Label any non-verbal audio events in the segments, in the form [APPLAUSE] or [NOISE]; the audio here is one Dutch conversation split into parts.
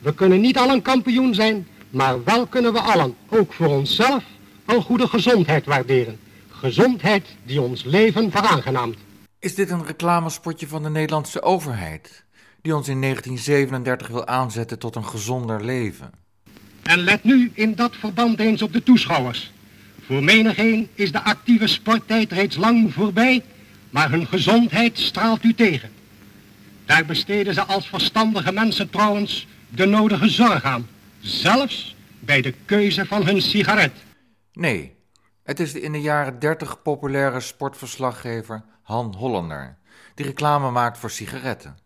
We kunnen niet allen kampioen zijn, maar wel kunnen we allen, ook voor onszelf, een goede gezondheid waarderen. Gezondheid die ons leven veraangenaamt. Is dit een reclamespotje van de Nederlandse overheid, die ons in 1937 wil aanzetten tot een gezonder leven? En let nu in dat verband eens op de toeschouwers. Voor menigeen is de actieve sporttijd reeds lang voorbij, maar hun gezondheid straalt u tegen. Daar besteden ze als verstandige mensen trouwens de nodige zorg aan, zelfs bij de keuze van hun sigaret. Nee, het is de in de jaren 30 populaire sportverslaggever Han Hollander, die reclame maakt voor sigaretten.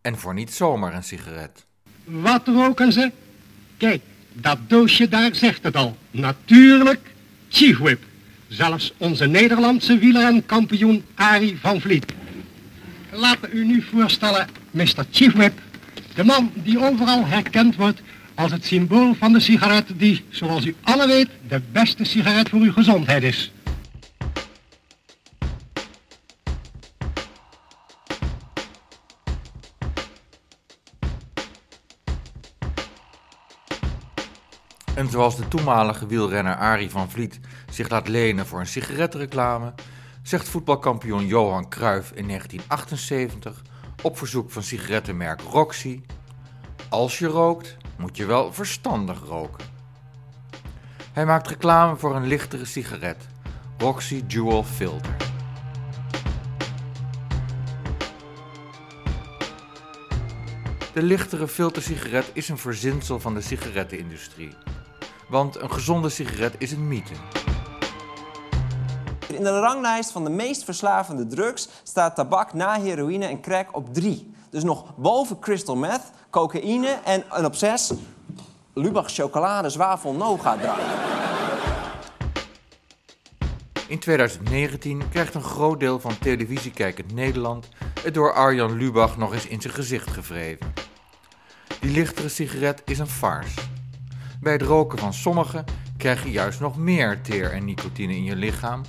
En voor niet zomaar een sigaret. Wat roken ze? Kijk, dat doosje daar zegt het al. Natuurlijk Chief Whip. Zelfs onze Nederlandse wielerenkampioen Arie van Vliet. Laat u nu voorstellen, Mr. Chief Whip. De man die overal herkend wordt als het symbool van de sigaret die, zoals u alle weet, de beste sigaret voor uw gezondheid is. En zoals de toenmalige wielrenner Arie van Vliet zich laat lenen voor een sigarettenreclame, zegt voetbalkampioen Johan Cruijff in 1978 op verzoek van sigarettenmerk Roxy: Als je rookt, moet je wel verstandig roken. Hij maakt reclame voor een lichtere sigaret, Roxy Jewel Filter. De lichtere filtersigaret is een verzinsel van de sigarettenindustrie. Want een gezonde sigaret is een mythe. In de ranglijst van de meest verslavende drugs staat tabak na heroïne en crack op 3. Dus nog boven crystal meth, cocaïne en, op 6 Lubach chocolade zwavel noga drank. In 2019 krijgt een groot deel van televisiekijkend Nederland het door Arjan Lubach nog eens in zijn gezicht gevreven. Die lichtere sigaret is een farce. Bij het roken van sommige krijg je juist nog meer teer en nicotine in je lichaam,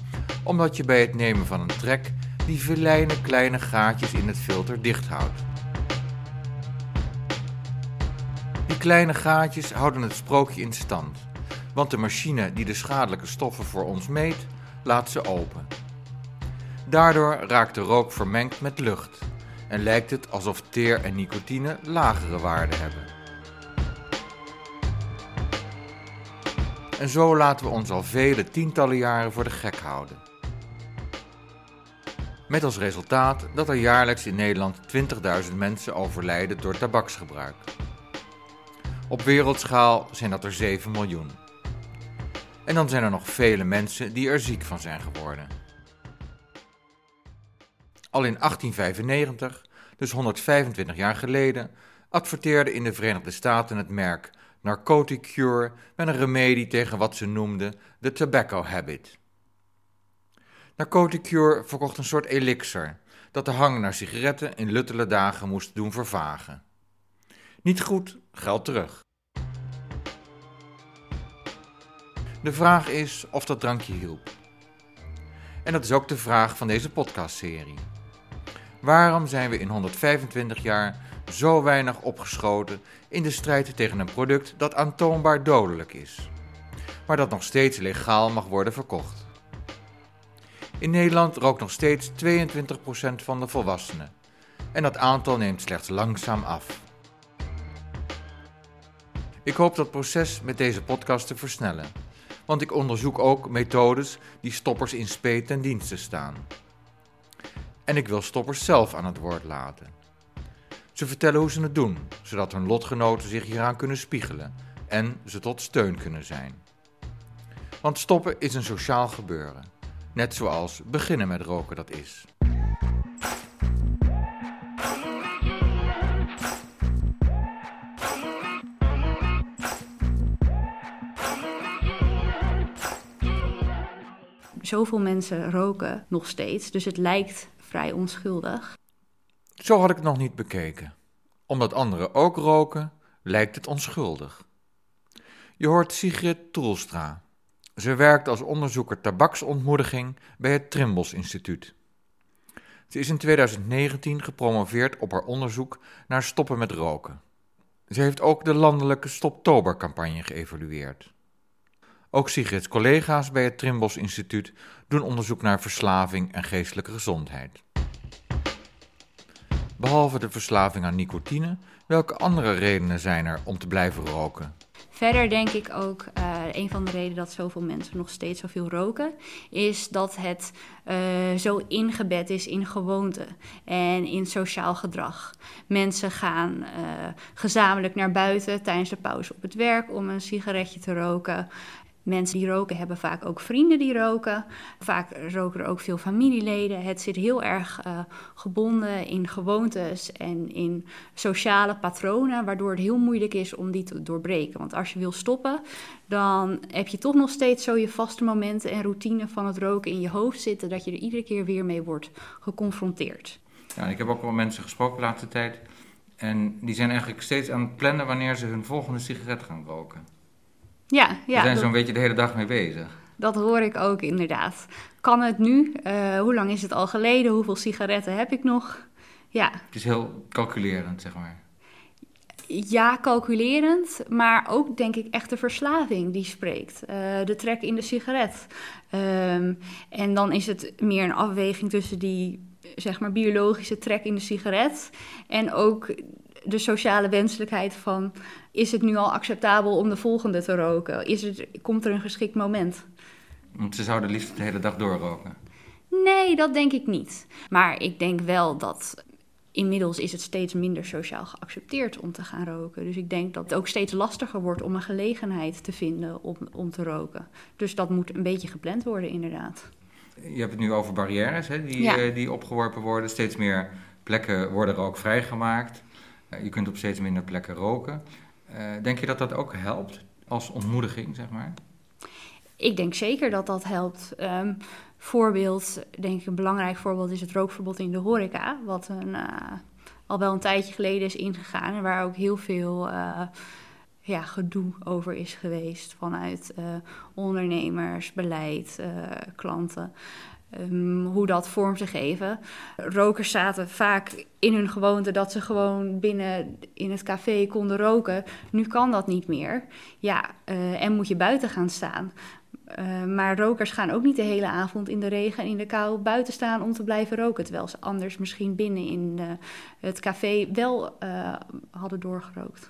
omdat je bij het nemen van een trek die verlijne kleine gaatjes in het filter dicht houdt. Die kleine gaatjes houden het sprookje in stand, want de machine die de schadelijke stoffen voor ons meet, laat ze open. Daardoor raakt de rook vermengd met lucht en lijkt het alsof teer en nicotine lagere waarden hebben. En zo laten we ons al vele tientallen jaren voor de gek houden. Met als resultaat dat er jaarlijks in Nederland 20.000 mensen overlijden door tabaksgebruik. Op wereldschaal zijn dat er 7 miljoen. En dan zijn er nog vele mensen die er ziek van zijn geworden. Al in 1895, dus 125 jaar geleden, adverteerde in de Verenigde Staten het merk Narcotic Cure met een remedie tegen wat ze noemden de tobacco habit. Narcotic Cure verkocht een soort elixir dat de hang naar sigaretten in luttele dagen moest doen vervagen. Niet goed, geld terug. De vraag is of dat drankje hielp. En dat is ook de vraag van deze podcastserie. Waarom zijn we in 125 jaar zo weinig opgeschoten in de strijd tegen een product dat aantoonbaar dodelijk is, maar dat nog steeds legaal mag worden verkocht? In Nederland rookt nog steeds 22% van de volwassenen en dat aantal neemt slechts langzaam af. Ik hoop dat proces met deze podcast te versnellen, want ik onderzoek ook methodes die stoppers in spe ten dienste staan. En ik wil stoppers zelf aan het woord laten. Ze vertellen hoe ze het doen, zodat hun lotgenoten zich hieraan kunnen spiegelen en ze tot steun kunnen zijn. Want stoppen is een sociaal gebeuren, net zoals beginnen met roken dat is. Zoveel mensen roken nog steeds, dus het lijkt vrij onschuldig. Zo had ik het nog niet bekeken. Omdat anderen ook roken, lijkt het onschuldig. Je hoort Sigrid Troelstra. Ze werkt als onderzoeker tabaksontmoediging bij het Trimbos Instituut. Ze is in 2019 gepromoveerd op haar onderzoek naar stoppen met roken. Ze heeft ook de landelijke Stoptober-campagne geëvalueerd. Ook Sigrid's collega's bij het Trimbos Instituut doen onderzoek naar verslaving en geestelijke gezondheid. Behalve de verslaving aan nicotine, welke andere redenen zijn er om te blijven roken? Verder denk ik ook, uh, een van de redenen dat zoveel mensen nog steeds zoveel roken, is dat het uh, zo ingebed is in gewoonte en in sociaal gedrag. Mensen gaan uh, gezamenlijk naar buiten tijdens de pauze op het werk om een sigaretje te roken. Mensen die roken hebben vaak ook vrienden die roken. Vaak roken er ook veel familieleden. Het zit heel erg uh, gebonden in gewoontes en in sociale patronen, waardoor het heel moeilijk is om die te doorbreken. Want als je wil stoppen, dan heb je toch nog steeds zo je vaste momenten en routine van het roken in je hoofd zitten, dat je er iedere keer weer mee wordt geconfronteerd. Ja, ik heb ook wel mensen gesproken de laatste tijd. En die zijn eigenlijk steeds aan het plannen wanneer ze hun volgende sigaret gaan roken. Ja, ja. We zijn zo'n beetje de hele dag mee bezig. Dat hoor ik ook inderdaad. Kan het nu? Uh, hoe lang is het al geleden? Hoeveel sigaretten heb ik nog? Ja. Het is heel calculerend, zeg maar. Ja, calculerend, maar ook denk ik echt de verslaving die spreekt. Uh, de trek in de sigaret. Um, en dan is het meer een afweging tussen die zeg maar biologische trek in de sigaret en ook de sociale wenselijkheid van is het nu al acceptabel om de volgende te roken? Is het, komt er een geschikt moment? Want ze zouden liefst de hele dag doorroken. Nee, dat denk ik niet. Maar ik denk wel dat inmiddels is het steeds minder sociaal geaccepteerd om te gaan roken. Dus ik denk dat het ook steeds lastiger wordt om een gelegenheid te vinden om, om te roken. Dus dat moet een beetje gepland worden, inderdaad. Je hebt het nu over barrières hè, die, ja. uh, die opgeworpen worden. Steeds meer plekken worden ook vrijgemaakt. Uh, je kunt op steeds minder plekken roken. Uh, denk je dat dat ook helpt als ontmoediging, zeg maar? Ik denk zeker dat dat helpt. Um, voorbeeld, denk ik een belangrijk voorbeeld is het rookverbod in de horeca, wat een, uh, al wel een tijdje geleden is ingegaan en waar ook heel veel uh, ja, gedoe over is geweest vanuit ondernemers, beleid, klanten. Um, hoe dat vorm te geven. Rokers zaten vaak in hun gewoonte dat ze gewoon binnen in het café konden roken. Nu kan dat niet meer. Ja, uh, en moet je buiten gaan staan. Uh, maar rokers gaan ook niet de hele avond in de regen en in de kou buiten staan om te blijven roken. Terwijl ze anders misschien binnen in uh, het café wel hadden doorgerookt.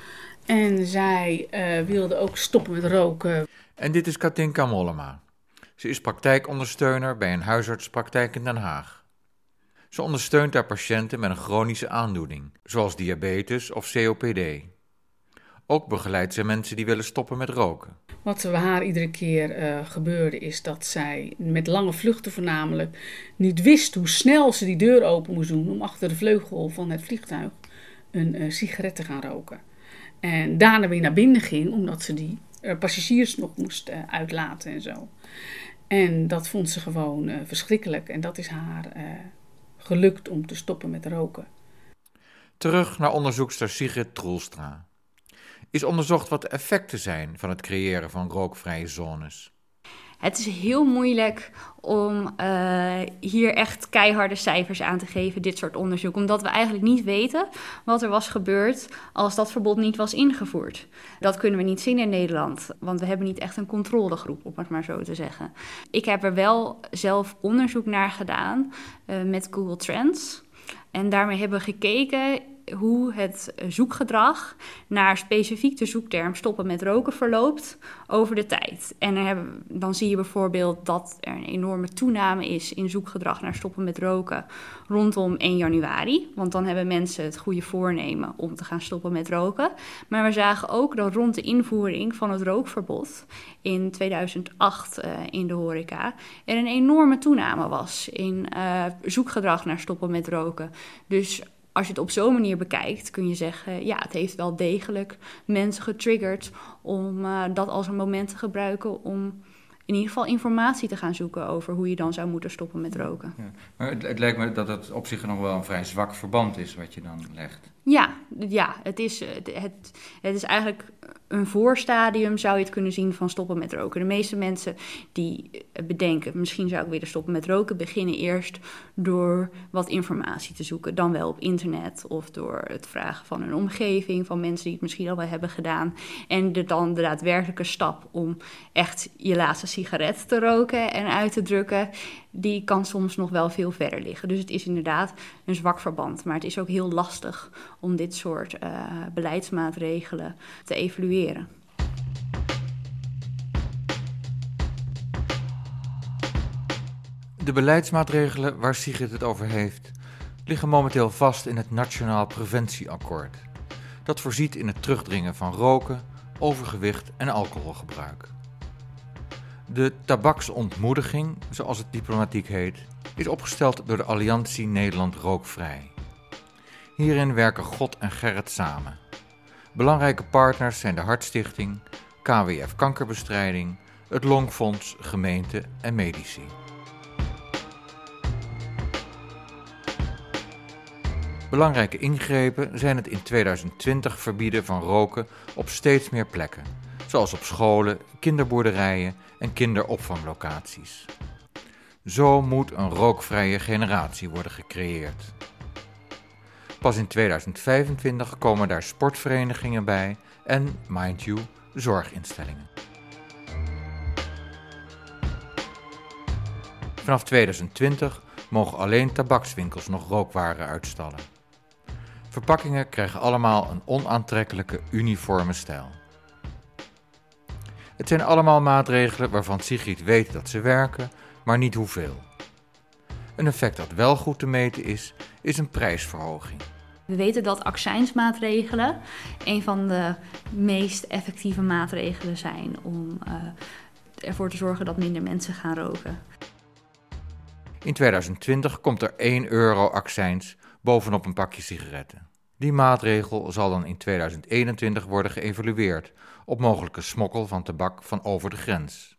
En zij uh, wilde ook stoppen met roken. En dit is Katinka Mollema. Ze is praktijkondersteuner bij een huisartspraktijk in Den Haag. Ze ondersteunt daar patiënten met een chronische aandoening, zoals diabetes of COPD. Ook begeleidt ze mensen die willen stoppen met roken. Wat er haar iedere keer uh, gebeurde is dat zij met lange vluchten voornamelijk niet wist hoe snel ze die deur open moest doen om achter de vleugel van het vliegtuig een uh, sigaret te gaan roken. En daarna weer naar binnen ging, omdat ze die uh, passagiers nog moest uh, uitlaten en zo. En dat vond ze gewoon uh, verschrikkelijk. En dat is haar gelukt om te stoppen met roken. Terug naar onderzoekster Sigrid Troelstra. Is onderzocht wat de effecten zijn van het creëren van rookvrije zones. Het is heel moeilijk om uh, hier echt keiharde cijfers aan te geven, dit soort onderzoek. Omdat we eigenlijk niet weten wat er was gebeurd als dat verbod niet was ingevoerd. Dat kunnen we niet zien in Nederland, want we hebben niet echt een controlegroep, om het maar zo te zeggen. Ik heb er wel zelf onderzoek naar gedaan uh, met Google Trends. En daarmee hebben we gekeken hoe het zoekgedrag naar specifiek de zoekterm stoppen met roken verloopt over de tijd. En dan, hebben, dan zie je bijvoorbeeld dat er een enorme toename is in zoekgedrag naar stoppen met roken rondom 1 januari. Want dan hebben mensen het goede voornemen om te gaan stoppen met roken. Maar we zagen ook dat rond de invoering van het rookverbod in 2008 uh, in de horeca er een enorme toename was in uh, zoekgedrag naar stoppen met roken. Dus als je het op zo'n manier bekijkt, kun je zeggen: ja, het heeft wel degelijk mensen getriggerd om uh, dat als een moment te gebruiken om in ieder geval informatie te gaan zoeken over hoe je dan zou moeten stoppen met roken. Ja. Maar het, het, lijkt me dat het op zich nog wel een vrij zwak verband is wat je dan legt. Ja, ja het, is, het, het, het is eigenlijk een voorstadium zou je het kunnen zien van stoppen met roken. De meeste mensen die bedenken, misschien zou ik willen stoppen met roken, beginnen eerst door wat informatie te zoeken. Dan wel op internet of door het vragen van een omgeving, van mensen die het misschien al wel hebben gedaan. En de, dan de daadwerkelijke stap om echt je laatste sigaret te roken en uit te drukken, die kan soms nog wel veel verder liggen. Dus het is inderdaad een zwak verband. Maar het is ook heel lastig om dit soort uh, beleidsmaatregelen te evalueren. De beleidsmaatregelen waar Sigrid het over heeft, liggen momenteel vast in het Nationaal Preventieakkoord. Dat voorziet in het terugdringen van roken, overgewicht en alcoholgebruik. De tabaksontmoediging, zoals het diplomatiek heet, is opgesteld door de Alliantie Nederland Rookvrij. Hierin werken God en Gerrit samen. Belangrijke partners zijn de Hartstichting, KWF Kankerbestrijding, het Longfonds, gemeente en medici. Belangrijke ingrepen zijn het in 2020 verbieden van roken op steeds meer plekken, zoals op scholen, kinderboerderijen en kinderopvanglocaties. Zo moet een rookvrije generatie worden gecreëerd. Pas in 2025 komen daar sportverenigingen bij en, mind you, zorginstellingen. Vanaf 2020 mogen alleen tabakswinkels nog rookwaren uitstallen. Verpakkingen krijgen allemaal een onaantrekkelijke uniforme stijl. Het zijn allemaal maatregelen waarvan Sigrid weet dat ze werken, maar niet hoeveel. Een effect dat wel goed te meten is, is een prijsverhoging. We weten dat accijnsmaatregelen een van de meest effectieve maatregelen zijn om uh, ervoor te zorgen dat minder mensen gaan roken. In 2020 komt er 1 euro accijns bovenop een pakje sigaretten. Die maatregel zal dan in 2021 worden geëvalueerd op mogelijke smokkel van tabak van over de grens.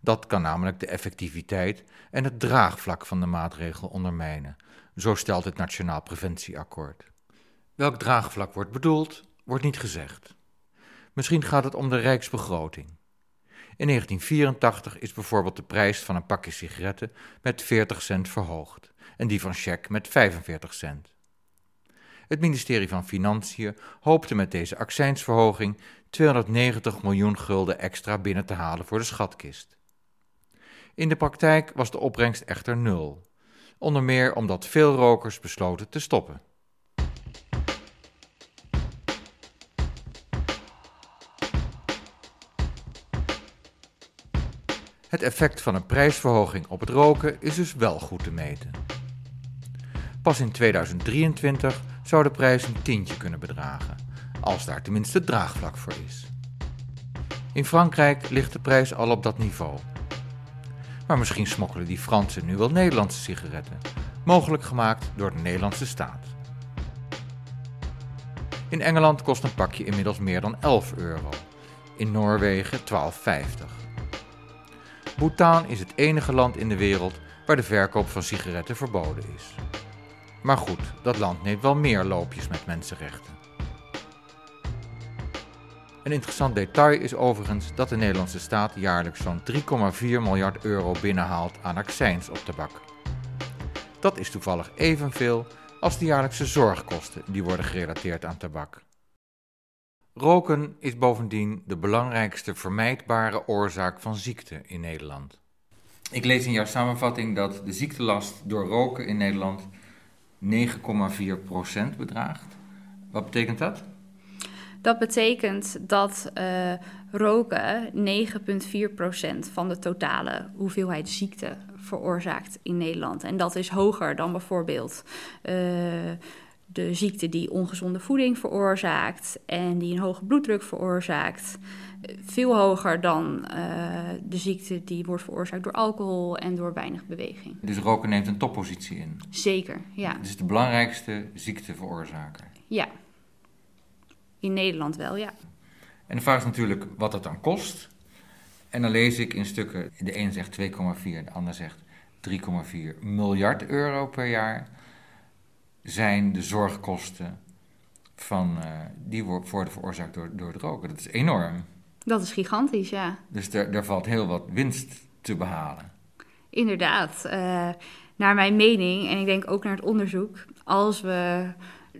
Dat kan namelijk de effectiviteit en het draagvlak van de maatregel ondermijnen, zo stelt het Nationaal Preventieakkoord. Welk draagvlak wordt bedoeld, wordt niet gezegd. Misschien gaat het om de rijksbegroting. In 1984 is bijvoorbeeld de prijs van een pakje sigaretten met 40 cent verhoogd en die van check met 45 cent. Het ministerie van Financiën hoopte met deze accijnsverhoging 290 miljoen gulden extra binnen te halen voor de schatkist. In de praktijk was de opbrengst echter nul, onder meer omdat veel rokers besloten te stoppen. Het effect van een prijsverhoging op het roken is dus wel goed te meten. Pas in 2023 zou de prijs een tientje kunnen bedragen, als daar tenminste draagvlak voor is. In Frankrijk ligt de prijs al op dat niveau. Maar misschien smokkelen die Fransen nu wel Nederlandse sigaretten, mogelijk gemaakt door de Nederlandse staat. In Engeland kost een pakje inmiddels meer dan 11 euro, in Noorwegen 12,50. Bhutan is het enige land in de wereld waar de verkoop van sigaretten verboden is. Maar goed, dat land neemt wel meer loopjes met mensenrechten. Een interessant detail is overigens dat de Nederlandse staat jaarlijks zo'n 3,4 miljard euro binnenhaalt aan accijns op tabak. Dat is toevallig evenveel als de jaarlijkse zorgkosten die worden gerelateerd aan tabak. Roken is bovendien de belangrijkste vermijdbare oorzaak van ziekte in Nederland. Ik lees in jouw samenvatting dat de ziektelast door roken in Nederland 9,4% bedraagt. Wat betekent dat? Dat betekent dat uh, roken 9,4% van de totale hoeveelheid ziekte veroorzaakt in Nederland. En dat is hoger dan bijvoorbeeld uh, de ziekte die ongezonde voeding veroorzaakt en die een hoge bloeddruk veroorzaakt. veel hoger dan eh, de ziekte die wordt veroorzaakt door alcohol en door weinig beweging. Dus roken neemt een toppositie in. Zeker, ja. Het is de belangrijkste ziekteveroorzaker. Ja. In Nederland wel, ja. En de vraag is natuurlijk wat het dan kost. En dan lees ik in stukken, de een zegt 2,4, de ander zegt 3,4 miljard euro per jaar. Zijn de zorgkosten van, eh, die wo- worden veroorzaakt door, door het roken. Dat is enorm. Dat is gigantisch, ja. Dus daar, daar valt heel wat winst te behalen. Inderdaad. eh, naar mijn mening, en ik denk ook naar het onderzoek, als we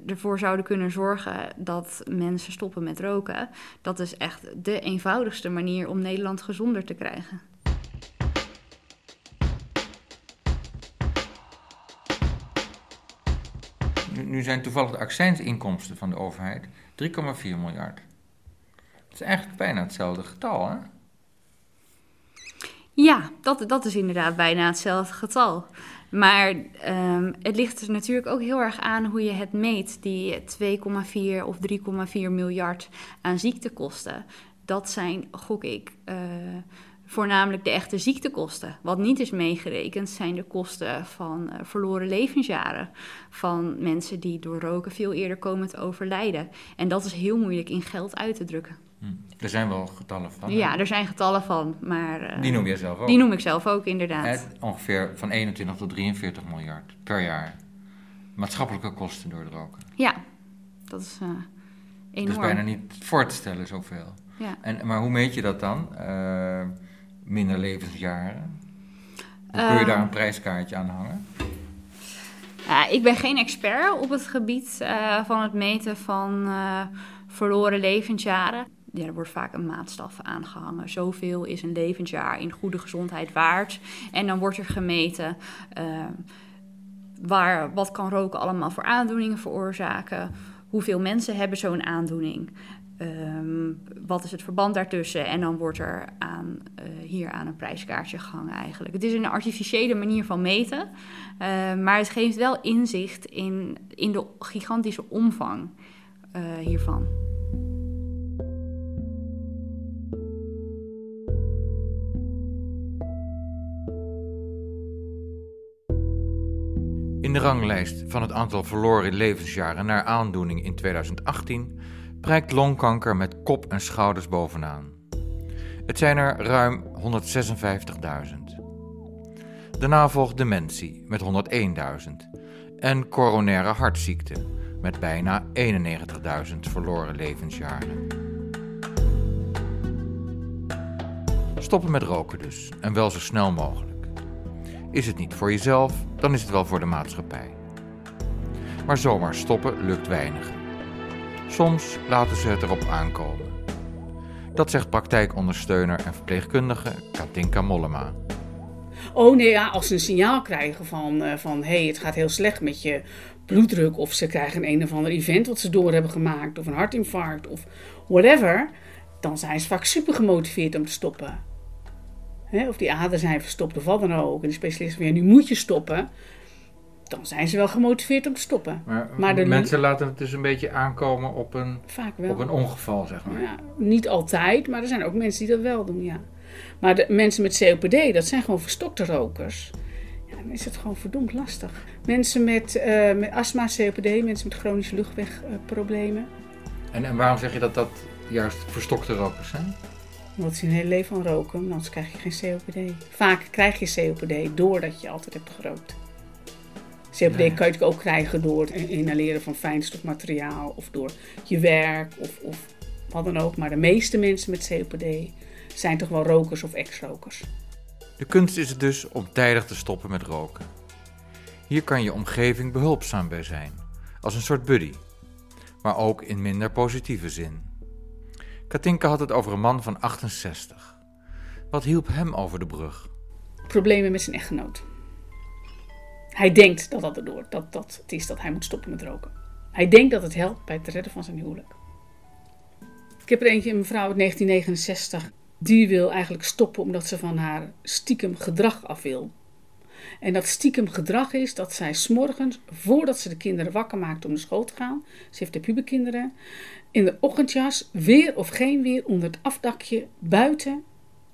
ervoor zouden kunnen zorgen dat mensen stoppen met roken, dat is echt de eenvoudigste manier om Nederland gezonder te krijgen. Nu, nu zijn toevallig de accijnsinkomsten van de overheid 3,4 miljard. Dat is eigenlijk bijna hetzelfde getal, hè? Ja, dat, dat is inderdaad bijna hetzelfde getal. Maar ehm, het ligt er natuurlijk ook heel erg aan hoe je het meet, die 2,4 of 3,4 miljard aan ziektekosten. Dat zijn, gok ik, eh, voornamelijk de echte ziektekosten. Wat niet is meegerekend zijn de kosten van eh, verloren levensjaren. Van mensen die door roken veel eerder komen te overlijden. En dat is heel moeilijk in geld uit te drukken. Hm. Er zijn wel getallen van. hè? Ja, er zijn getallen van, maar... eh, Die noem je zelf ook. die noem ik zelf ook, inderdaad. Hè, ongeveer van 21 tot 43 miljard per jaar. Maatschappelijke kosten door het roken. Ja, dat is eh Dat enorm. is bijna niet voor te stellen, zoveel. Ja. En, maar hoe meet je dat dan? Minder levensjaren? Hoe kun je Eh. daar een prijskaartje aan hangen? Ik ben geen expert op het gebied eh, van het meten van eh, verloren levensjaren. Ja, er wordt vaak een maatstaf aangehangen. Zoveel is een levensjaar in goede gezondheid waard. En dan wordt er gemeten eh, waar, wat kan roken allemaal voor aandoeningen veroorzaken. Hoeveel mensen hebben zo'n aandoening. Ehm, wat is het verband daartussen? En dan wordt er aan, eh, hier aan een prijskaartje gehangen eigenlijk. Het is een artificiële manier van meten. eh, maar het geeft wel inzicht in, in de gigantische omvang eh, hiervan. In de ranglijst van het aantal verloren levensjaren naar aandoening in 2018 prijkt longkanker met kop en schouders bovenaan. Het zijn er ruim 156.000. Daarna volgt dementie met 101.000 en coronaire hartziekte met bijna 91.000 verloren levensjaren. Stoppen met roken dus, en wel zo snel mogelijk. Is het niet voor jezelf, dan is het wel voor de maatschappij. Maar zomaar stoppen lukt weinigen. Soms laten ze het erop aankomen. Dat zegt praktijkondersteuner en verpleegkundige Katinka Mollema. Oh nee, ja, als ze een signaal krijgen van, eh, van hé, hey, het gaat heel slecht met je bloeddruk, of ze krijgen een of ander event wat ze door hebben gemaakt, of een hartinfarct, of whatever, dan zijn ze vaak super gemotiveerd om te stoppen. Of die aderen zijn verstopt of wat dan ook. En de specialist van ja, nu moet je stoppen. Dan zijn ze wel gemotiveerd om te stoppen. Maar, Maar de- mensen laten het dus een beetje aankomen op een, Vaak wel. op een ongeval, zeg maar. Ja, niet altijd, maar er zijn ook mensen die dat wel doen, ja. Maar de mensen met COPD, dat zijn gewoon verstokte rokers. Ja, dan is het gewoon verdomd lastig. Mensen met, eh, met astma, COPD, mensen met chronische luchtwegproblemen. En, en waarom zeg je dat dat juist verstokte rokers zijn? Want ze een hele leven van roken, anders krijg je geen COPD. Vaak krijg je COPD doordat je altijd hebt gerookt. COPD Ja, kan je ook krijgen door het inhaleren van fijnstofmateriaal of door je werk of, of wat dan ook. Maar de meeste mensen met COPD zijn toch wel rokers of ex-rokers. De kunst is het dus om tijdig te stoppen met roken. Hier kan je omgeving behulpzaam bij zijn, als een soort buddy, maar ook in minder positieve zin. Katinka had het over een man van 68. Wat hielp hem over de brug? Problemen met zijn echtgenoot. Hij denkt dat dat erdoor, dat, dat het is dat hij moet stoppen met roken. Hij denkt dat het helpt bij het redden van zijn huwelijk. Ik heb er eentje, een mevrouw uit 1969. Die wil eigenlijk stoppen omdat ze van haar stiekem gedrag af wil. En dat stiekem gedrag is dat zij s'morgens, voordat ze de kinderen wakker maakt om naar school te gaan, ze heeft de puberkinderen, in de ochtendjas, weer of geen weer, onder het afdakje, buiten,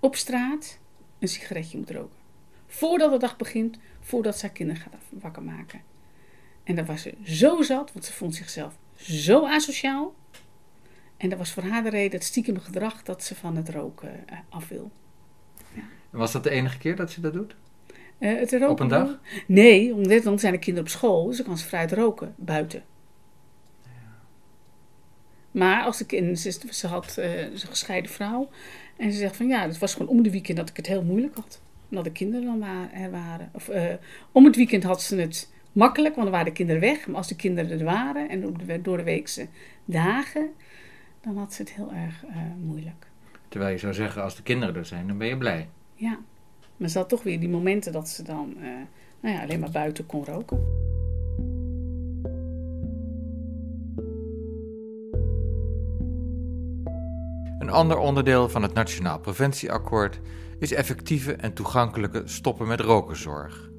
op straat, een sigaretje moet roken. Voordat de dag begint, voordat zij kinderen gaat wakker maken. En daar was ze zo zat, want ze vond zichzelf zo asociaal. En dat was voor haar de reden, het stiekem gedrag, dat ze van het roken eh, af wil. Was dat de enige keer dat ze dat doet? Eh, het roken Op een dag? Nee, omdat dan zijn de kinderen op school, dus dan kan ze vrij roken buiten. Maar als kinderen, ze, ze had uh, een gescheiden vrouw en ze zegt van ja, het was gewoon om de weekend dat ik het heel moeilijk had. Omdat de kinderen dan er waren. Of, uh, om het weekend had ze het makkelijk, want dan waren de kinderen weg. Maar als de kinderen er waren en door de, door de weekse dagen, dan had ze het heel erg uh, moeilijk. Terwijl je zou zeggen, als de kinderen er zijn, dan ben je blij. Ja, maar ze had toch weer die momenten dat ze dan nou ja, alleen maar buiten kon roken. Een ander onderdeel van het Nationaal Preventieakkoord is effectieve en toegankelijke stoppen met rokenzorg.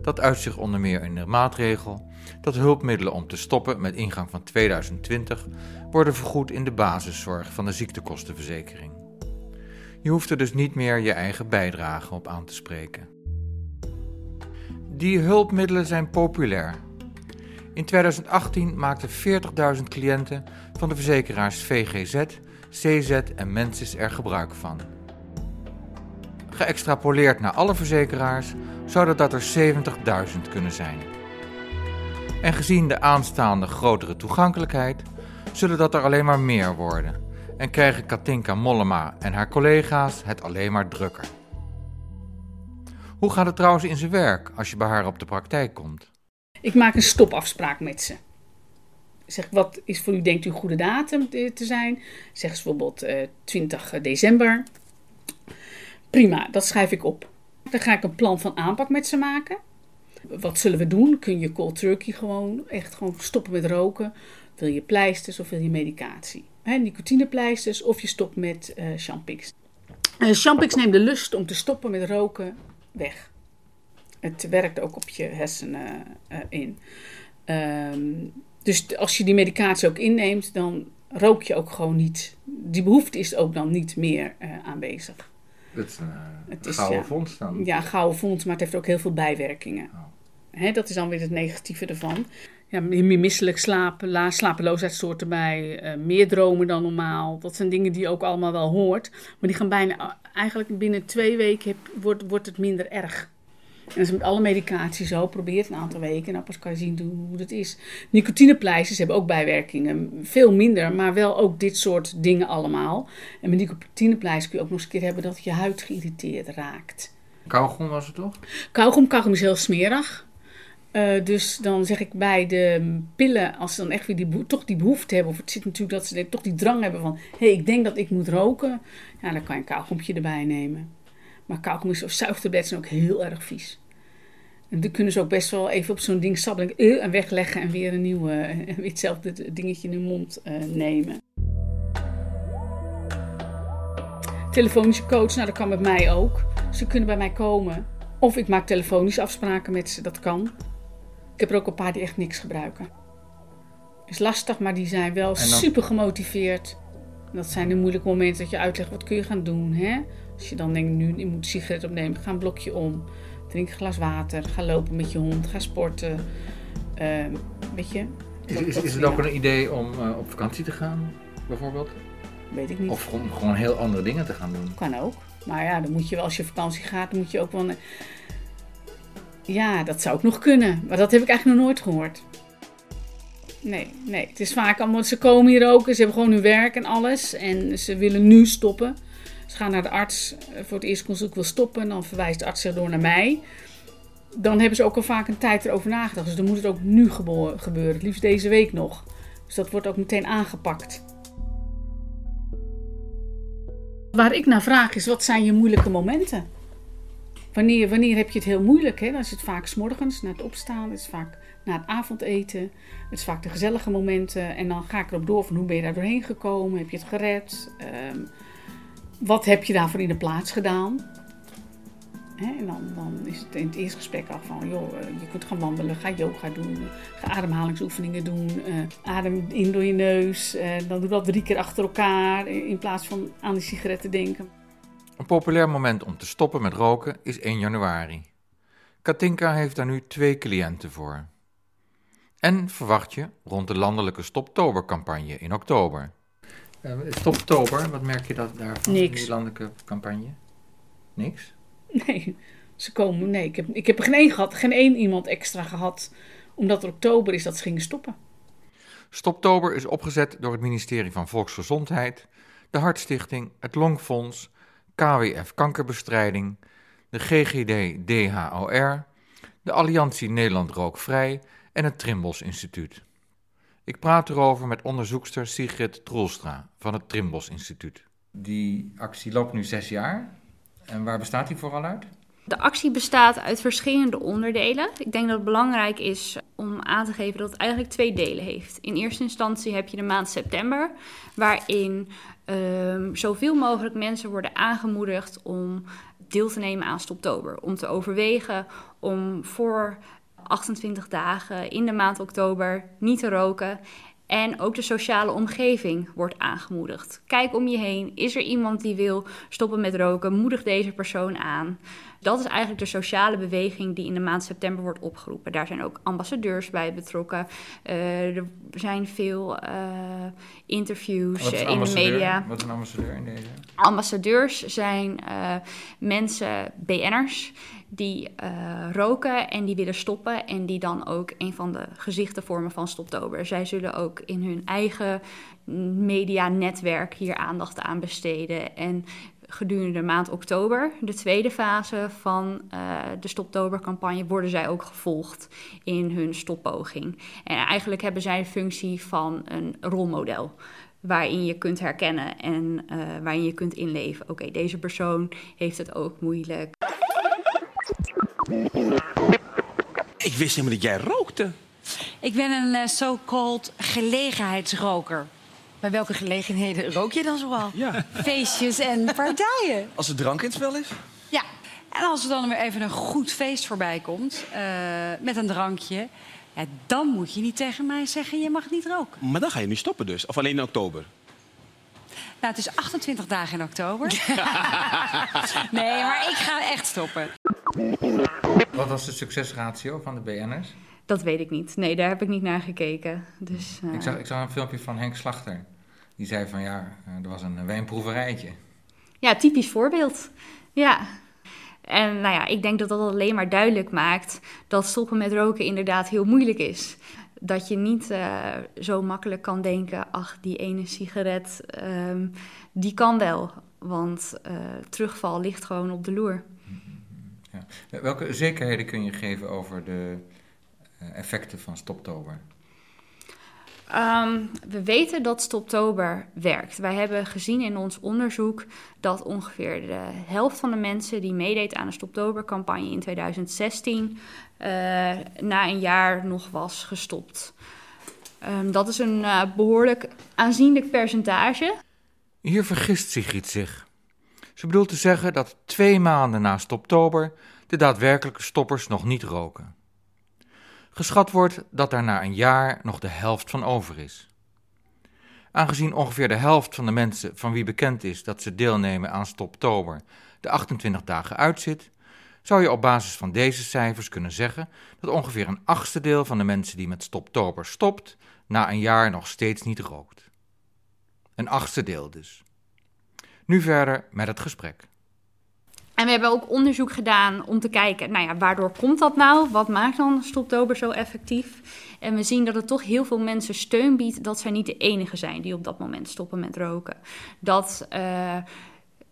Dat uit zich onder meer in de maatregel dat hulpmiddelen om te stoppen met ingang van 2020 worden vergoed in de basiszorg van de ziektekostenverzekering. Je hoeft er dus niet meer je eigen bijdrage op aan te spreken. Die hulpmiddelen zijn populair. In 2018 maakten 40.000 cliënten van de verzekeraars VGZ, CZ en Mensis er gebruik van. Geëxtrapoleerd naar alle verzekeraars zouden dat er 70.000 kunnen zijn. En gezien de aanstaande grotere toegankelijkheid zullen dat er alleen maar meer worden en krijgen Katinka Mollema en haar collega's het alleen maar drukker. Hoe gaat het trouwens in zijn werk als je bij haar op de praktijk komt? Ik maak een stopafspraak met ze. Zeg, wat is voor u, denkt u, een goede datum te zijn? Zeg ze bijvoorbeeld uh, 20 december. Prima, dat schrijf ik op. Dan ga ik een plan van aanpak met ze maken. Wat zullen we doen? Kun je cold turkey gewoon echt gewoon stoppen met roken? Wil je pleisters of wil je medicatie? He, nicotinepleisters of je stopt met uh, Champix. Uh, Champix neemt de lust om te stoppen met roken weg. Het werkt ook op je hersenen in. Um, dus als je die medicatie ook inneemt, dan rook je ook gewoon niet. Die behoefte is ook dan niet meer aanwezig. Dat is een het is, gouden ja, dan? Ja, gouden vondst, maar het heeft ook heel veel bijwerkingen. Oh. He, dat is dan weer het negatieve ervan. Ja, meer misselijk slapen, slapeloosheidssoorten bij, uh, meer dromen dan normaal. Dat zijn dingen die je ook allemaal wel hoort. Maar die gaan bijna, eigenlijk binnen twee weken heb, wordt, wordt het minder erg. En dat is met alle medicatie zo. Probeer het een aantal weken. Nou, pas kan je zien hoe het is. Nicotinepleisters hebben ook bijwerkingen. Veel minder, maar wel ook dit soort dingen allemaal. En met nicotinepleisters kun je ook nog eens een keer hebben dat je huid geïrriteerd raakt. Kauwgom was het toch? Kauwgom, kauwgom is heel smerig. Uh, dus dan zeg ik bij de pillen, als ze dan echt weer die toch die behoefte hebben, of het zit natuurlijk dat ze toch die drang hebben van, hé, hey, ik denk dat ik moet roken, ja, dan kan je een kauwgompje erbij nemen. Maar kauwgom is of zuigtabletten zijn ook heel erg vies. En dan kunnen ze ook best wel even op zo'n ding sabbelen en wegleggen en weer een nieuwe, en weer [LAUGHS] hetzelfde dingetje in hun mond uh, nemen. Telefonische coach, nou dat kan met mij ook. Ze kunnen bij mij komen. Of ik maak telefonische afspraken met ze, dat kan. Ik heb er ook een paar die echt niks gebruiken. Is lastig, maar die zijn wel super gemotiveerd. Dat zijn de moeilijke momenten dat je uitlegt wat kun je gaan doen. Hè? Als je dan denkt, nu je moet een sigaret opnemen, ga een blokje om. Drink een glas water, ga lopen met je hond, ga sporten. Uh, weet je? Is, is, is het ook een idee om uh, op vakantie te gaan, bijvoorbeeld? Weet ik niet. Of gewoon, gewoon heel andere dingen te gaan doen? Kan ook. Maar ja, dan moet je wel, als je op vakantie gaat, dan moet je ook wel... Ja, dat zou ook nog kunnen. Maar dat heb ik eigenlijk nog nooit gehoord. Nee, nee. Het is vaak allemaal, ze komen hier ook, ze hebben gewoon hun werk en alles. En ze willen nu stoppen. Ze gaan naar de arts eh, voor het eerste consult wil stoppen. En dan verwijst de arts zich door naar mij. Dan hebben ze ook al vaak een tijd erover nagedacht. Dus dan moet het ook nu gebeuren. Het liefst deze week nog. Dus dat wordt ook meteen aangepakt. Waar ik naar vraag is, wat zijn je moeilijke momenten? Wanneer, wanneer heb je het heel moeilijk? Hè? Dan is het vaak s morgens, na het opstaan. Is vaak na het avondeten. Het is vaak de gezellige momenten. En dan ga ik erop door van hoe ben je daar doorheen gekomen? Heb je het gered? Um, wat heb je daarvoor in de plaats gedaan? En dan, dan is het in het eerste gesprek al van, joh, eh, je kunt gaan wandelen, ga yoga doen, ga ademhalingsoefeningen doen, uh, adem in door je neus. Uh, dan doe dat drie keer achter elkaar in plaats van aan die sigaretten denken. Een populair moment om te stoppen met roken is 1 januari. Katinka heeft daar nu twee cliënten voor. En verwacht je rond de landelijke Stoptober-campagne in oktober. Uh, Stoptober, wat merk je dat daarvan? Niks. Die landelijke campagne? Niks? Nee, ze komen. Nee, ik heb, ik heb er geen één gehad, geen één iemand extra gehad. Omdat het oktober is dat ze gingen stoppen. Stoptober is opgezet door het ministerie van Volksgezondheid, de Hartstichting, het Longfonds, KWF Kankerbestrijding, de GGD DHOR, de Alliantie Nederland Rookvrij en het Trimbos Instituut. Ik praat erover met onderzoekster Sigrid Troelstra van het Trimbos Instituut. Die actie loopt nu zes jaar. En waar bestaat die vooral uit? De actie bestaat uit verschillende onderdelen. Ik denk dat het belangrijk is om aan te geven dat het eigenlijk twee delen heeft. In eerste instantie heb je de maand september, waarin um, zoveel mogelijk mensen worden aangemoedigd om deel te nemen aan Stoptober. Om te overwegen om voor 28 dagen in de maand oktober niet te roken. En ook de sociale omgeving wordt aangemoedigd. Kijk om je heen. Is er iemand die wil stoppen met roken? Moedig deze persoon aan. Dat is eigenlijk de sociale beweging die in de maand september wordt opgeroepen. Daar zijn ook ambassadeurs bij betrokken. Uh, er zijn veel uh, interviews uh, in de media. Wat is een ambassadeur in deze? Ambassadeurs zijn mensen, BN'ers, die roken en die willen stoppen. En die dan ook een van de gezichten vormen van Stoptober. Zij zullen ook in hun eigen medianetwerk hier aandacht aan besteden. En gedurende de maand oktober, de tweede fase van uh, de Stoptober-campagne, worden zij ook gevolgd in hun stoppoging. En eigenlijk hebben zij de functie van een rolmodel. Waarin je kunt herkennen en uh, waarin je kunt inleven. Oké, deze persoon heeft het ook moeilijk. Ik wist helemaal dat jij rookte. Ik ben een uh, so-called gelegenheidsroker. Bij welke gelegenheden rook je dan zoal? Ja. Feestjes en partijen. Als er drank in het spel is? Ja. En als er dan weer even een goed feest voorbij komt, uh, met een drankje... Ja, dan moet je niet tegen mij zeggen, je mag niet roken. Maar dan ga je nu stoppen dus? Of alleen in oktober? Nou, het is 28 dagen in oktober. [LAUGHS] nee, maar ik ga echt stoppen. Wat was de succesratio van de BN'ers? Dat weet ik niet. Nee, daar heb ik niet naar gekeken. Dus, uh... ik, zag, ik zag een filmpje van Henk Slachter. Die zei van ja, er was een wijnproeverijtje. Ja, typisch voorbeeld. Ja. En nou ja, ik denk dat dat alleen maar duidelijk maakt dat stoppen met roken inderdaad heel moeilijk is. Dat je niet uh, zo makkelijk kan denken, ach, die ene sigaret, um, die kan wel. Want uh, terugval ligt gewoon op de loer. Ja. Welke zekerheden kun je geven over de effecten van Stoptober? Um, we weten dat Stoptober werkt. Wij hebben gezien in ons onderzoek dat ongeveer de helft van de mensen die meedeed aan de Stoptober-campagne in 2016 uh, na een jaar nog was gestopt. Um, dat is een uh, behoorlijk aanzienlijk percentage. Hier vergist Sigrid zich. Ze bedoelt te zeggen dat twee maanden na Stoptober de daadwerkelijke stoppers nog niet roken. Geschat wordt dat daar na een jaar nog de helft van over is. Aangezien ongeveer de helft van de mensen van wie bekend is dat ze deelnemen aan Stoptober de 28 dagen uitzit, zou je op basis van deze cijfers kunnen zeggen dat ongeveer een achtste deel van de mensen die met Stoptober stopt, na een jaar nog steeds niet rookt. Een achtste deel dus. Nu verder met het gesprek. En we hebben ook onderzoek gedaan om te kijken, nou ja, waardoor komt dat nou? Wat maakt dan Stoptober zo effectief? En we zien dat het toch heel veel mensen steun biedt dat zij niet de enige zijn die op dat moment stoppen met roken. Dat... Uh,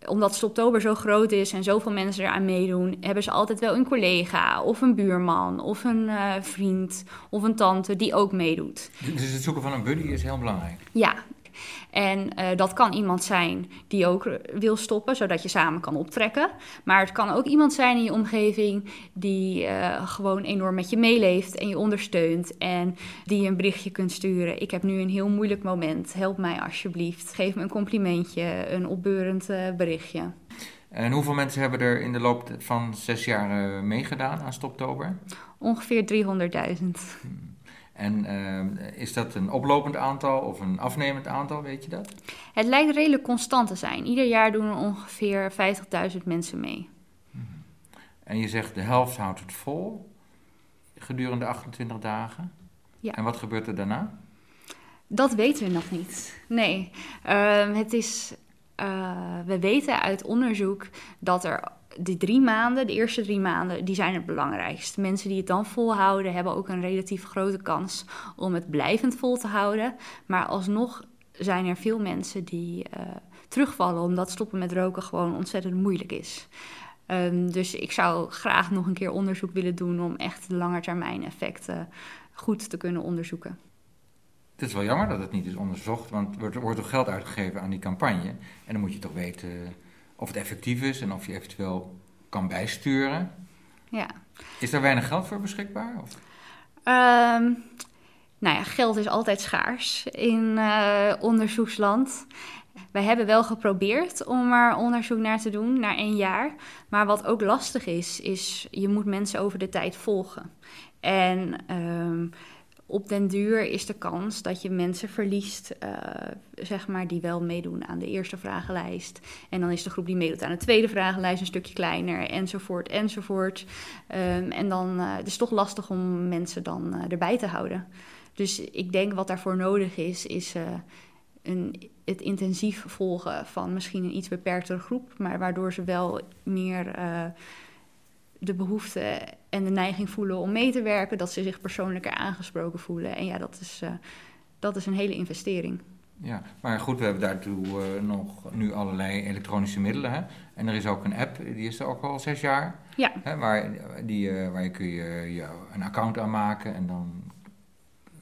omdat Stoptober zo groot is en zoveel mensen eraan meedoen, hebben ze altijd wel een collega of een buurman of een uh, vriend of een tante die ook meedoet. Dus het zoeken van een buddy is heel belangrijk. Ja, en uh, dat kan iemand zijn die ook wil stoppen, zodat je samen kan optrekken. Maar het kan ook iemand zijn in je omgeving die uh, gewoon enorm met je meeleeft en je ondersteunt. En die je een berichtje kunt sturen. Ik heb nu een heel moeilijk moment. Help mij alsjeblieft. Geef me een complimentje, een opbeurend uh, berichtje. En hoeveel mensen hebben er in de loop van zes jaar meegedaan aan Stoptober? Ongeveer 300.000. En uh, is dat een oplopend aantal of een afnemend aantal, weet je dat? Het lijkt redelijk constant te zijn. Ieder jaar doen er ongeveer 50.000 mensen mee. En je zegt de helft houdt het vol gedurende 28 dagen. Ja. En wat gebeurt er daarna? Dat weten we nog niet. Nee, uh, het is. Uh, we weten uit onderzoek dat er die drie maanden, de eerste drie maanden, die zijn het belangrijkst. Mensen die het dan volhouden, hebben ook een relatief grote kans om het blijvend vol te houden. Maar alsnog zijn er veel mensen die uh, terugvallen, omdat stoppen met roken gewoon ontzettend moeilijk is. Um, dus ik zou graag nog een keer onderzoek willen doen om echt de langetermijn effecten goed te kunnen onderzoeken. Het is wel jammer dat het niet is onderzocht, want er wordt toch geld uitgegeven aan die campagne. En dan moet je toch weten of het effectief is en of je eventueel kan bijsturen. Ja. Is daar weinig geld voor beschikbaar? Of? Um, nou ja, geld is altijd schaars in uh, onderzoeksland. Wij hebben wel geprobeerd om er onderzoek naar te doen, naar één jaar. Maar wat ook lastig is, is je moet mensen over de tijd volgen. En um, op den duur is de kans dat je mensen verliest, uh, zeg maar, die wel meedoen aan de eerste vragenlijst. En dan is de groep die meedoet aan de tweede vragenlijst een stukje kleiner, enzovoort, enzovoort. Um, en dan uh, het is toch lastig om mensen dan uh, erbij te houden. Dus ik denk wat daarvoor nodig is, is een, het intensief volgen van misschien een iets beperktere groep, maar waardoor ze wel meer de behoefte en de neiging voelen om mee te werken, dat ze zich persoonlijker aangesproken voelen. En ja, dat is, uh, dat is een hele investering. Ja, maar goed, we hebben daartoe uh, nog nu allerlei elektronische middelen. Hè? En er is ook een app, die is er ook al zes jaar. Ja. Hè, waar, die, uh, waar je kun je, je een account aanmaken en dan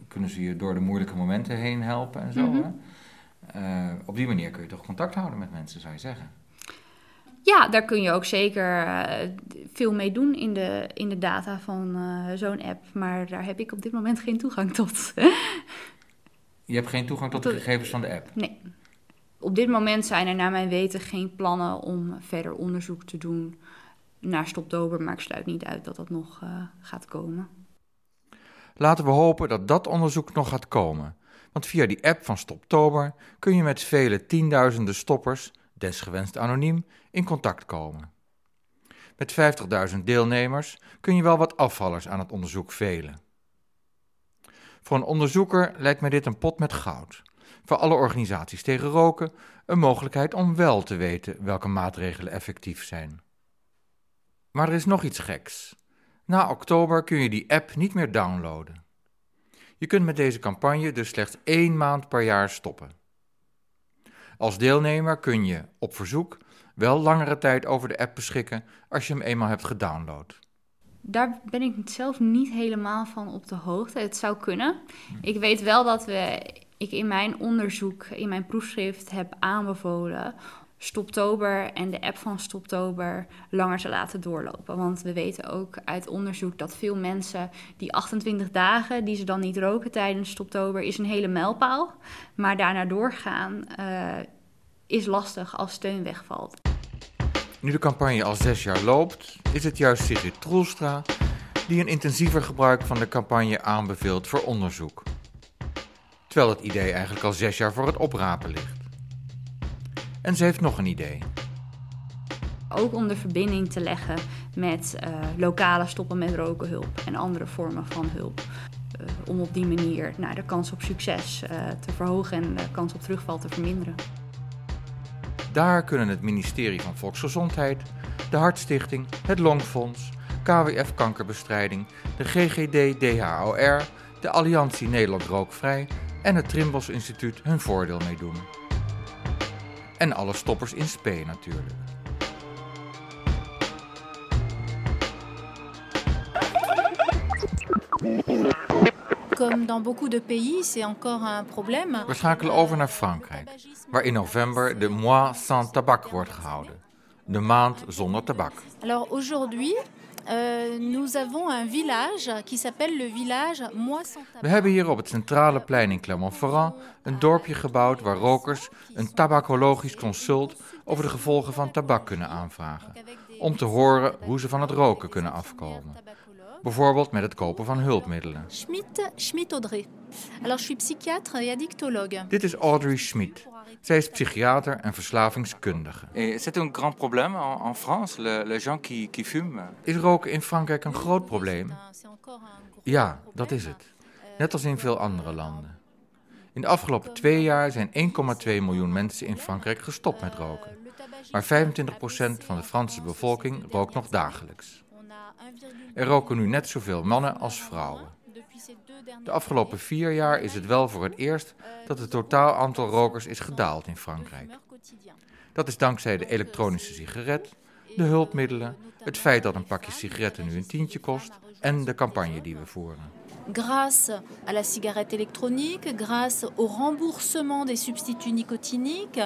kunnen ze je door de moeilijke momenten heen helpen en zo. Mm -hmm. hè? op die manier kun je toch contact houden met mensen, zou je zeggen. Ja, daar kun je ook zeker uh, veel mee doen in de, in de data van uh, zo'n app. Maar daar heb ik op dit moment geen toegang tot. je hebt geen toegang tot de gegevens van de app? Nee. Op dit moment zijn er naar mijn weten geen plannen om verder onderzoek te doen naar Stoptober. Maar ik sluit niet uit dat dat nog uh, gaat komen. Laten we hopen dat dat onderzoek nog gaat komen. Want via die app van Stoptober kun je met vele tienduizenden stoppers desgewenst anoniem, in contact komen. Met 50.000 deelnemers kun je wel wat afvallers aan het onderzoek velen. Voor een onderzoeker lijkt mij dit een pot met goud. Voor alle organisaties tegen roken een mogelijkheid om wel te weten welke maatregelen effectief zijn. Maar er is nog iets geks. Na oktober kun je die app niet meer downloaden. Je kunt met deze campagne dus slechts één maand per jaar stoppen. Als deelnemer kun je, op verzoek, wel langere tijd over de app beschikken als je hem eenmaal hebt gedownload. Daar ben ik zelf niet helemaal van op de hoogte. Het zou kunnen. Ik weet wel dat we, ik in mijn onderzoek, in mijn proefschrift heb aanbevolen Stoptober en de app van Stoptober langer te laten doorlopen. Want we weten ook uit onderzoek dat veel mensen die 28 dagen die ze dan niet roken tijdens Stoptober is een hele mijlpaal. Maar daarna doorgaan uh, is lastig als steun wegvalt. Nu de campagne al zes jaar loopt, is het juist Sigrid Troelstra die een intensiever gebruik van de campagne aanbeveelt voor onderzoek. Terwijl het idee eigenlijk al zes jaar voor het oprapen ligt. En ze heeft nog een idee. Ook om de verbinding te leggen met uh, lokale stoppen met roken hulp en andere vormen van hulp. Uh, om op die manier nou, de kans op succes uh, te verhogen en de kans op terugval te verminderen. Daar kunnen het ministerie van Volksgezondheid, de Hartstichting, het Longfonds, KWF Kankerbestrijding, de GGD DHOR, de Alliantie Nederland Rookvrij en het Trimbos Instituut hun voordeel mee doen. En alle stoppers in spe natuurlijk. Comme dans beaucoup de pays, c'est encore un problème. We schakelen over naar Frankrijk, waar in november de Mois sans tabac wordt gehouden. De maand zonder tabak. Alors aujourd'hui, euh, nous avons un village qui s'appelle le village Moisson We hebben hier op het centrale plein in Clermont-Ferrand een dorpje gebouwd waar rokers een tabacologisch consult over de gevolgen van tabak kunnen aanvragen. Om te horen hoe ze van het roken kunnen afkomen. Bijvoorbeeld met het kopen van hulpmiddelen. Schmidt, Schmidt Audrey. Alors, je suis psychiatre et addictologue. Dit is Audrey Schmidt. Zij is psychiater en verslavingskundige. Et c'est un grand problème en, en France, le- les gens qui, qui fument. Is roken in Frankrijk een groot probleem? Ja, dat is het. Net als in veel andere landen. In de afgelopen twee jaar zijn 1,2 miljoen mensen in Frankrijk gestopt met roken. Maar 25% van de Franse bevolking rookt nog dagelijks. On a 1,2 Er roken nu net zoveel mannen als vrouwen. De afgelopen vier jaar is het wel voor het eerst dat het totaal aantal rokers is gedaald in Frankrijk. Dat is dankzij de elektronische sigaret, de hulpmiddelen, het feit dat een pakje sigaretten nu een tientje kost en de campagne die we voeren. Grâce à la cigarette électronique, grâce au remboursement des substituts nicotiniques,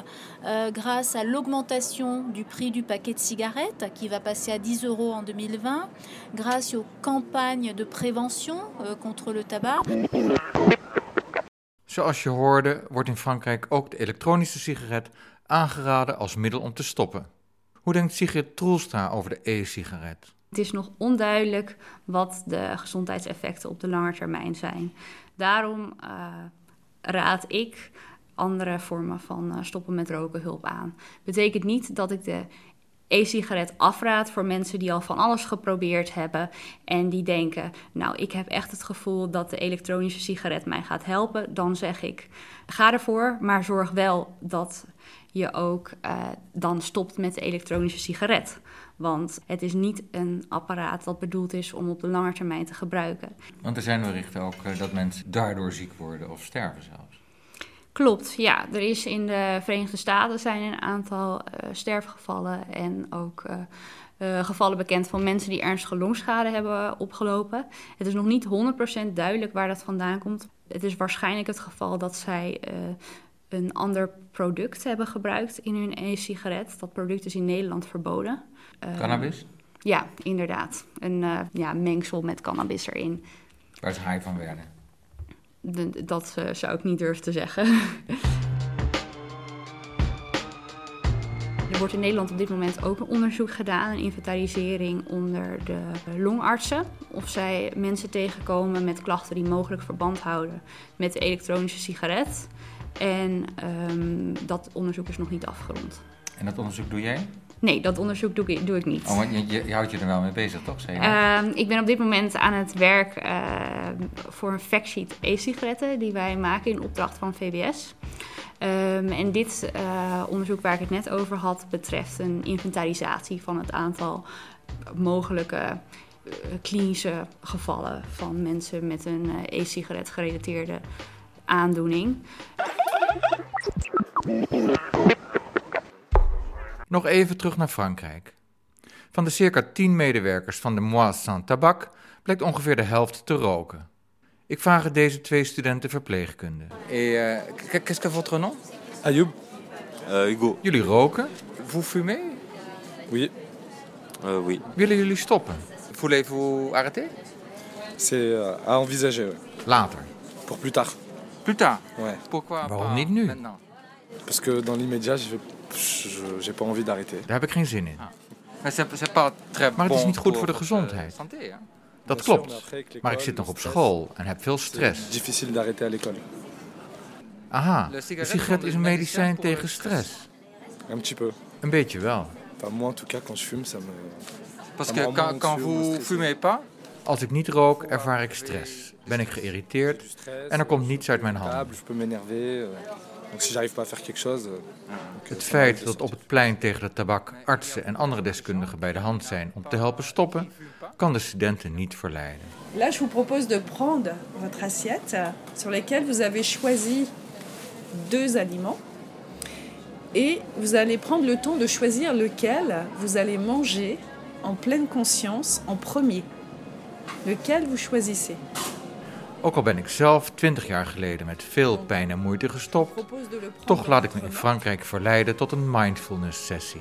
euh, grâce à l'augmentation du prix du paquet de cigarettes qui va passer à 10 euros en 2020, grâce aux campagnes de prévention euh, contre le tabac. Zoals je hoorde, wordt in Frankrijk ook de elektronische sigaret aangeraden als middel om te stoppen. Hoe denkt Sigrid Troelstra over de e-sigaret? Het is nog onduidelijk wat de gezondheidseffecten op de lange termijn zijn. Daarom eh, raad ik andere vormen van eh, stoppen met roken hulp aan. Betekent niet dat ik de e-sigaret afraad voor mensen die al van alles geprobeerd hebben en die denken, nou ik heb echt het gevoel dat de elektronische sigaret mij gaat helpen. Dan zeg ik, ga ervoor, maar zorg wel dat je ook eh, dan stopt met de elektronische sigaret. Want het is niet een apparaat dat bedoeld is om op de lange termijn te gebruiken. Want er zijn berichten ook eh, dat mensen daardoor ziek worden of sterven zelfs. Klopt, ja. Er is in de Verenigde Staten zijn een aantal eh, sterfgevallen en ook eh, gevallen bekend van mensen die ernstige longschade hebben opgelopen. Het is nog niet 100% duidelijk waar dat vandaan komt. Het is waarschijnlijk het geval dat zij een ander product hebben gebruikt in hun e-sigaret. Dat product is in Nederland verboden. Eh, Cannabis? Ja, inderdaad. Een eh, ja, mengsel met cannabis erin. Waar ze high van werden. De- dat eh, zou ik niet durven te zeggen. [LAUGHS] Er wordt in Nederland op dit moment ook een onderzoek gedaan, een inventarisering onder de longartsen. Of zij mensen tegenkomen met klachten die mogelijk verband houden met de elektronische sigaret. En ehm, dat onderzoek is nog niet afgerond. En dat onderzoek doe jij? Nee, dat onderzoek doe ik, doe ik niet. Oh, want je, je, je houdt je er wel mee bezig, toch? Je? Ehm, ik ben op dit moment aan het werk ehm, voor een factsheet e-sigaretten die wij maken in opdracht van VWS. Ehm, en dit eh, onderzoek waar ik het net over had betreft een inventarisatie van het aantal mogelijke eh, klinische gevallen van mensen met een eh, e-sigaret gerelateerde aandoening. Nog even terug naar Frankrijk. Van de circa 10 medewerkers van de Mois Sans Tabac blijkt ongeveer de helft te roken. Ik vraag het deze twee studenten verpleegkunde. Et euh, qu'est-ce que votre nom Ayoub Hugo. Jullie roken? Vous fumez Oui. Euh, Oui. Willen jullie stoppen? Voulez-vous arrêter C'est euh, à envisager. Later. Pour plus tard. Plus tard. Ouais. Pourquoi Waarom pas niet nu? maintenant Parce que dans l'immédiat, je vais- je- j'ai pas envie d'arrêter. Daar heb ik geen zin in. Très Maar het is niet goed voor de votre gezondheid. Dat klopt. Maar ik zit nog op school en heb veel c'est stress. difficile d'arrêter à l'école. Aha, de sigaret is een medicijn tegen stress. Un petit peu. Een beetje wel. Enfin, moi, en tout cas, quand je fume, ça me... Parce que quand, quand vous fumez pas, Als ik niet rook, ervaar ik stress. Ben ik geïrriteerd en er komt niets uit mijn handen. Euh. Donc si j'arrive pas à faire quelque chose... euh, donc, Het euh, feit dat op het plein tegen de tabak artsen en andere deskundigen bij de hand zijn om te helpen stoppen, kan de studenten niet verleiden. Là, je vous propose de prendre votre assiette sur laquelle vous avez choisi deux aliments et vous allez prendre le temps de choisir lequel vous allez manger en pleine conscience en premier. Lequel vous choisissez? Ook al ben ik zelf 20 jaar geleden met veel pijn en moeite gestopt, toch laat ik me in Frankrijk verleiden tot een mindfulness sessie.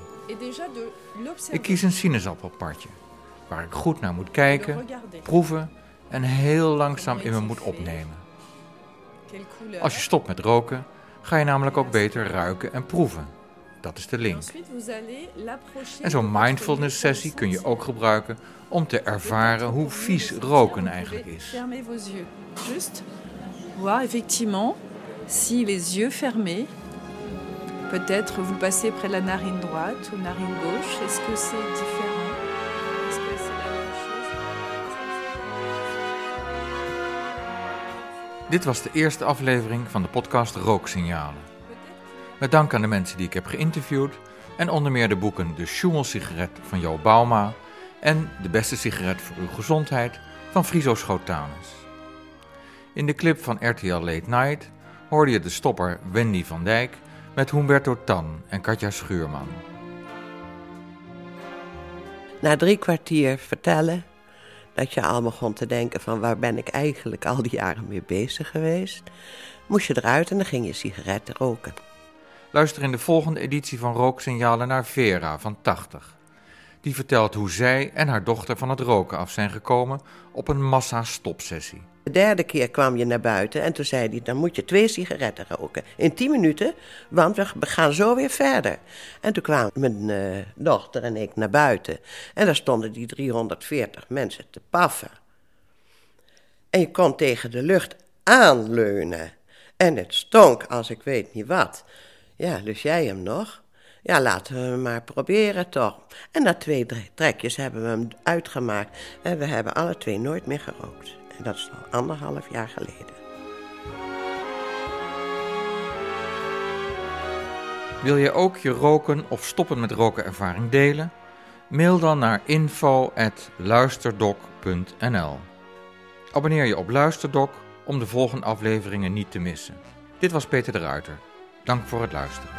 Ik kies een sinaasappelpartje. waar ik goed naar moet kijken, proeven en heel langzaam in me moet opnemen. Als je stopt met roken, ga je namelijk ook beter ruiken en proeven. Dat is de link. En zo'n mindfulness sessie kun je ook gebruiken om te ervaren hoe vies roken eigenlijk is. Juste voir effectivement si les yeux fermés, peut-être vous passez près de la narine droite ou narine gauche, est-ce que c'est différent Est-ce que c'est la même chose Dit was de eerste aflevering van de podcast Rooksignalen. Met dank aan de mensen die ik heb geïnterviewd en onder meer de boeken De Schumel-sigaret van Jo Bauma en De beste sigaret voor uw gezondheid van Friso Schotanus. In de clip van RTL Late Night hoorde je de stopper Wendy van Dijk met Humberto Tan en Katja Schuurman. Na drie kwartier vertellen dat je al begon te denken van waar ben ik eigenlijk al die jaren mee bezig geweest, moest je eruit en dan ging je sigaretten roken. Luister in de volgende editie van Rooksignalen naar Vera van 80. Die vertelt hoe zij en haar dochter van het roken af zijn gekomen op een massa-stopsessie. De derde keer kwam je naar buiten en toen zei hij: Dan moet je twee sigaretten roken. In tien minuten, want we gaan zo weer verder. En toen kwamen mijn eh, dochter en ik naar buiten. En daar stonden die 340 mensen te paffen. En je kon tegen de lucht aanleunen. En het stonk als ik weet niet wat. Ja, dus jij hem nog? Ja, laten we hem maar proberen toch. En na twee trekjes hebben we hem uitgemaakt. En we hebben alle twee nooit meer gerookt. En dat is al anderhalf jaar geleden. Wil je ook je roken of stoppen met roken ervaring delen? Mail dan naar info.luisterdoc.nl Abonneer je op Luisterdoc om de volgende afleveringen niet te missen. Dit was Peter de Ruiter. Dank voor het luisteren.